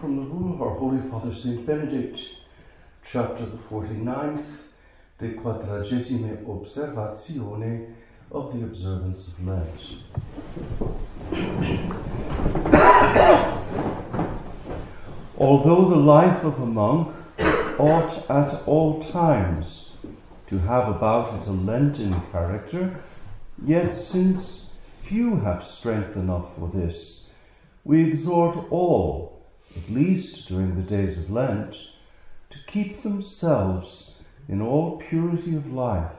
from the rule of our Holy Father Saint Benedict, chapter the 49th, De Quadragesimae Observatione of the Observance of Lent. Although the life of a monk ought at all times to have about it a Lenten character, yet since few have strength enough for this, we exhort all, at least during the days of Lent, to keep themselves in all purity of life,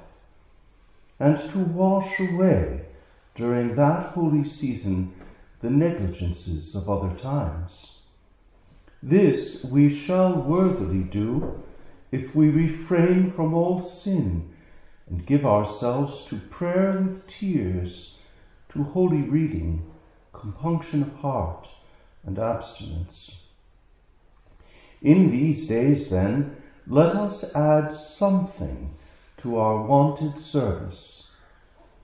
and to wash away during that holy season the negligences of other times. This we shall worthily do if we refrain from all sin and give ourselves to prayer with tears, to holy reading, compunction of heart, and abstinence. In these days, then, let us add something to our wonted service,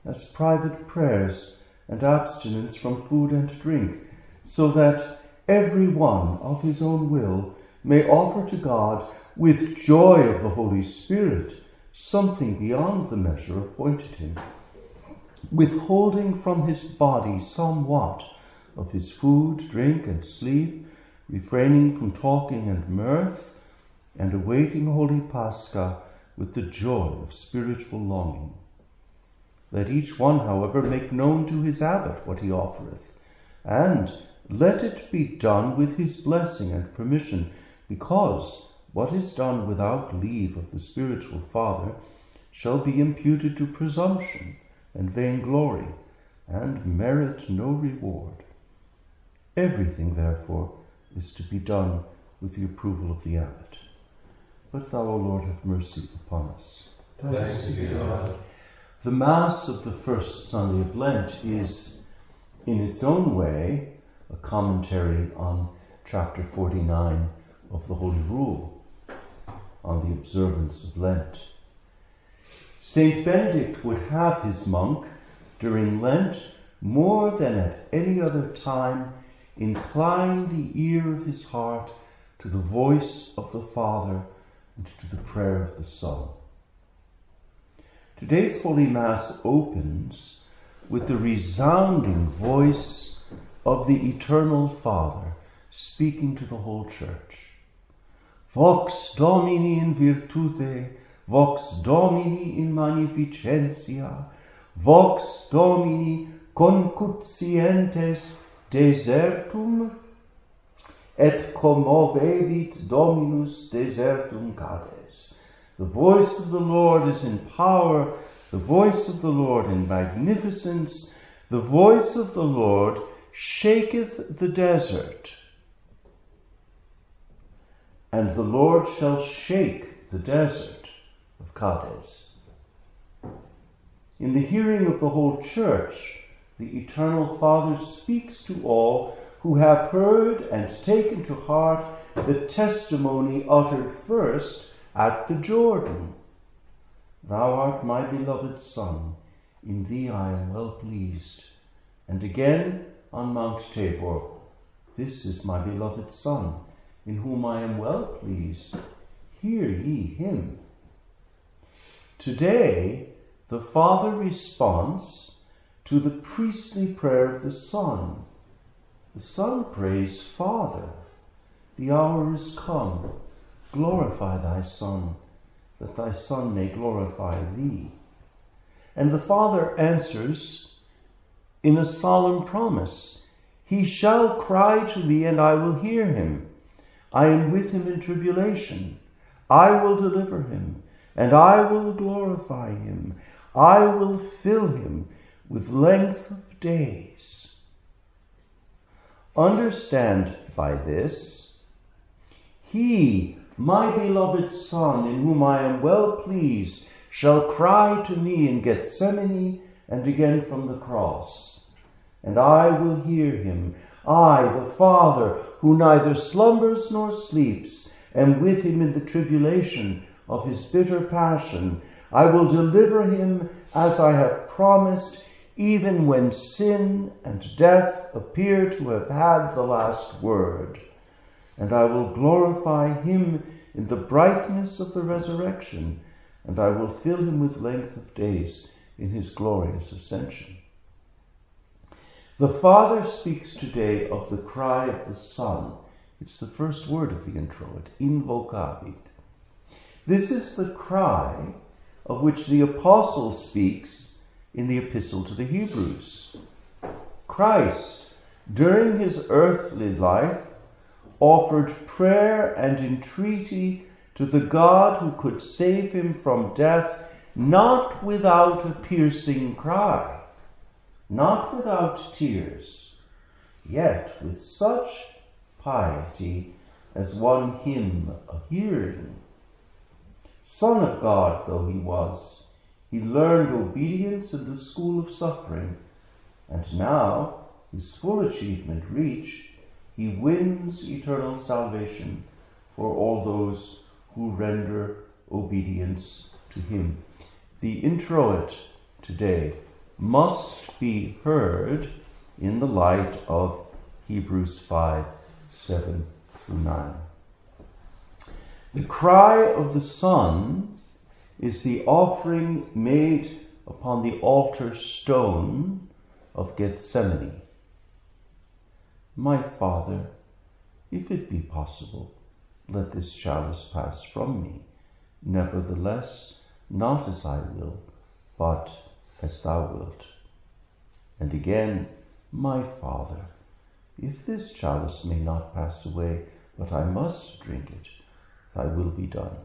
as private prayers and abstinence from food and drink, so that every one of his own will may offer to God with joy of the Holy Spirit something beyond the measure appointed him, withholding from his body somewhat of his food, drink, and sleep, refraining from talking and mirth, and awaiting Holy Pascha with the joy of spiritual longing. Let each one, however, make known to his abbot what he offereth, and let it be done with his blessing and permission, because what is done without leave of the spiritual father shall be imputed to presumption and vainglory, and merit no reward. Everything, therefore, is to be done with the approval of the abbot. But thou, O Lord, have mercy upon us. Thanks be to God. The Mass of the first Sunday of Lent is, in its own way, a commentary on chapter 49 of the Holy Rule on the observance of Lent. Saint Benedict would have his monk during Lent more than at any other time incline the ear of his heart to the voice of the Father and to the prayer of the Son. Today's Holy Mass opens with the resounding voice of the Eternal Father speaking to the whole church. Vox Domini in virtute, vox Domini in magnificentia, vox Domini concutientis desertum, et commovebit Dominus desertum cades. The voice of the Lord is in power, the voice of the Lord in magnificence, the voice of the Lord shaketh the desert. And the Lord shall shake the desert of Cades. In the hearing of the whole church, the Eternal Father speaks to all who have heard and taken to heart the testimony uttered first at the Jordan. Thou art my beloved Son, in thee I am well pleased. And again on Mount Tabor, This is my beloved Son, in whom I am well pleased. Hear ye him. Today, the Father responds to the priestly prayer of the Son. The Son prays, Father, the hour is come. Glorify thy Son, that thy Son may glorify thee. And the Father answers in a solemn promise He shall cry to me, and I will hear him. I am with him in tribulation. I will deliver him, and I will glorify him. I will fill him with length of days. Understand by this, he, my beloved Son, in whom I am well pleased, shall cry to me in Gethsemane and again from the cross. And I will hear him, I, the Father, who neither slumbers nor sleeps, am with him in the tribulation of his bitter passion. I will deliver him as I have promised, even when sin and death appear to have had the last word. and I will glorify him in the brightness of the resurrection, and I will fill him with length of days in his glorious ascension. The Father speaks today of the cry of the Son. It's the first word of the introit, invocavit. This is the cry of which the Apostle speaks in the Epistle to the Hebrews. Christ, during his earthly life, offered prayer and entreaty to the God who could save him from death, not without a piercing cry, not without tears, yet with such piety as won him a hearing. Son of God though he was, he learned obedience in the school of suffering, and now, his full achievement reached, he wins eternal salvation for all those who render obedience to him. The introit today must be heard in the light of Hebrews 5 7 through 9. The cry of the Son is the offering made upon the altar stone of Gethsemane. My Father, if it be possible, let this chalice pass from me. Nevertheless, not as I will, but as thou wilt. And again, My Father, if this chalice may not pass away, but I must drink it, thy will be done.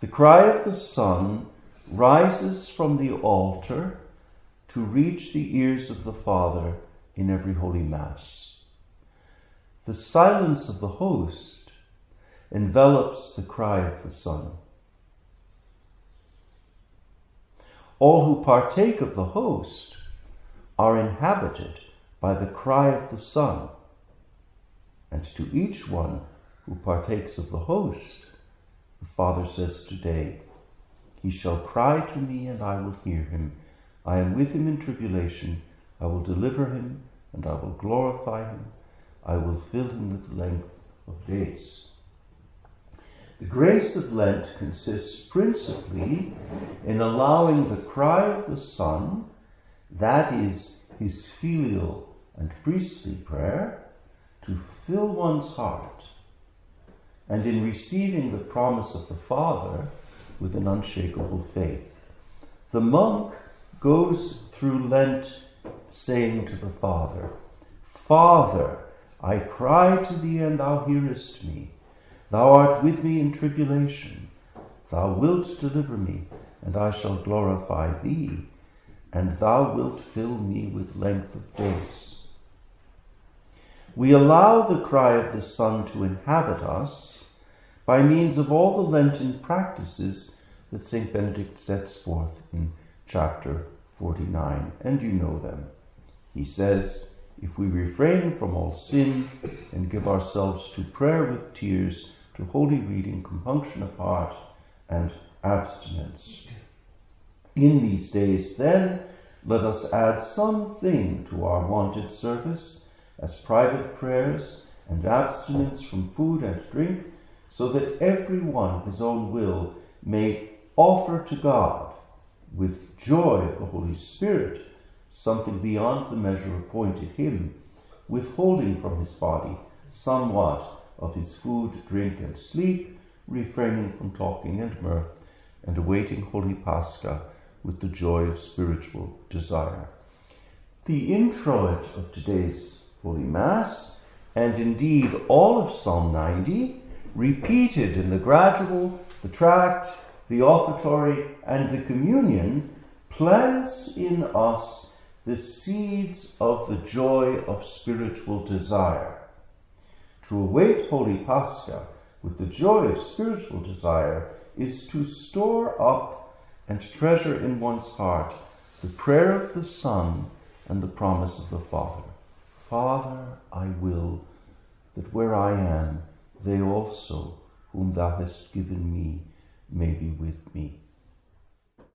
The cry of the Son rises from the altar to reach the ears of the Father in every Holy Mass. The silence of the host envelops the cry of the Son. All who partake of the host are inhabited by the cry of the Son, and to each one who partakes of the host, the Father says today, He shall cry to me, and I will hear him. I am with him in tribulation I will deliver him and I will glorify him. I will fill him with length of days. The grace of Lent consists principally in allowing the cry of the Son, that is, his filial and priestly prayer, to fill one's heart, and in receiving the promise of the Father with an unshakable faith. The monk goes through Lent saying to the Father, Father, I cry to thee, and thou hearest me. Thou art with me in tribulation. Thou wilt deliver me, and I shall glorify thee, and thou wilt fill me with length of days. We allow the cry of the Son to inhabit us by means of all the Lenten practices that St. Benedict sets forth in chapter 49, and you know them. He says, If we refrain from all sin and give ourselves to prayer with tears, to holy reading, compunction of heart, and abstinence. In these days, then, let us add something to our wonted service as private prayers and abstinence from food and drink, so that every one of his own will may offer to God with joy of the Holy Spirit something beyond the measure appointed him, withholding from his body somewhat of his food, drink, and sleep, refraining from talking and mirth, and awaiting Holy Pascha with the joy of spiritual desire. The introit of today's Holy Mass, and indeed all of Psalm 90, repeated in the gradual, the tract, the offertory, and the communion, plants in us the seeds of the joy of spiritual desire. To await Holy Pascha with the joy of spiritual desire is to store up and treasure in one's heart the prayer of the Son and the promise of the Father. Father, I will that where I am, they also, whom thou hast given me, may be with me.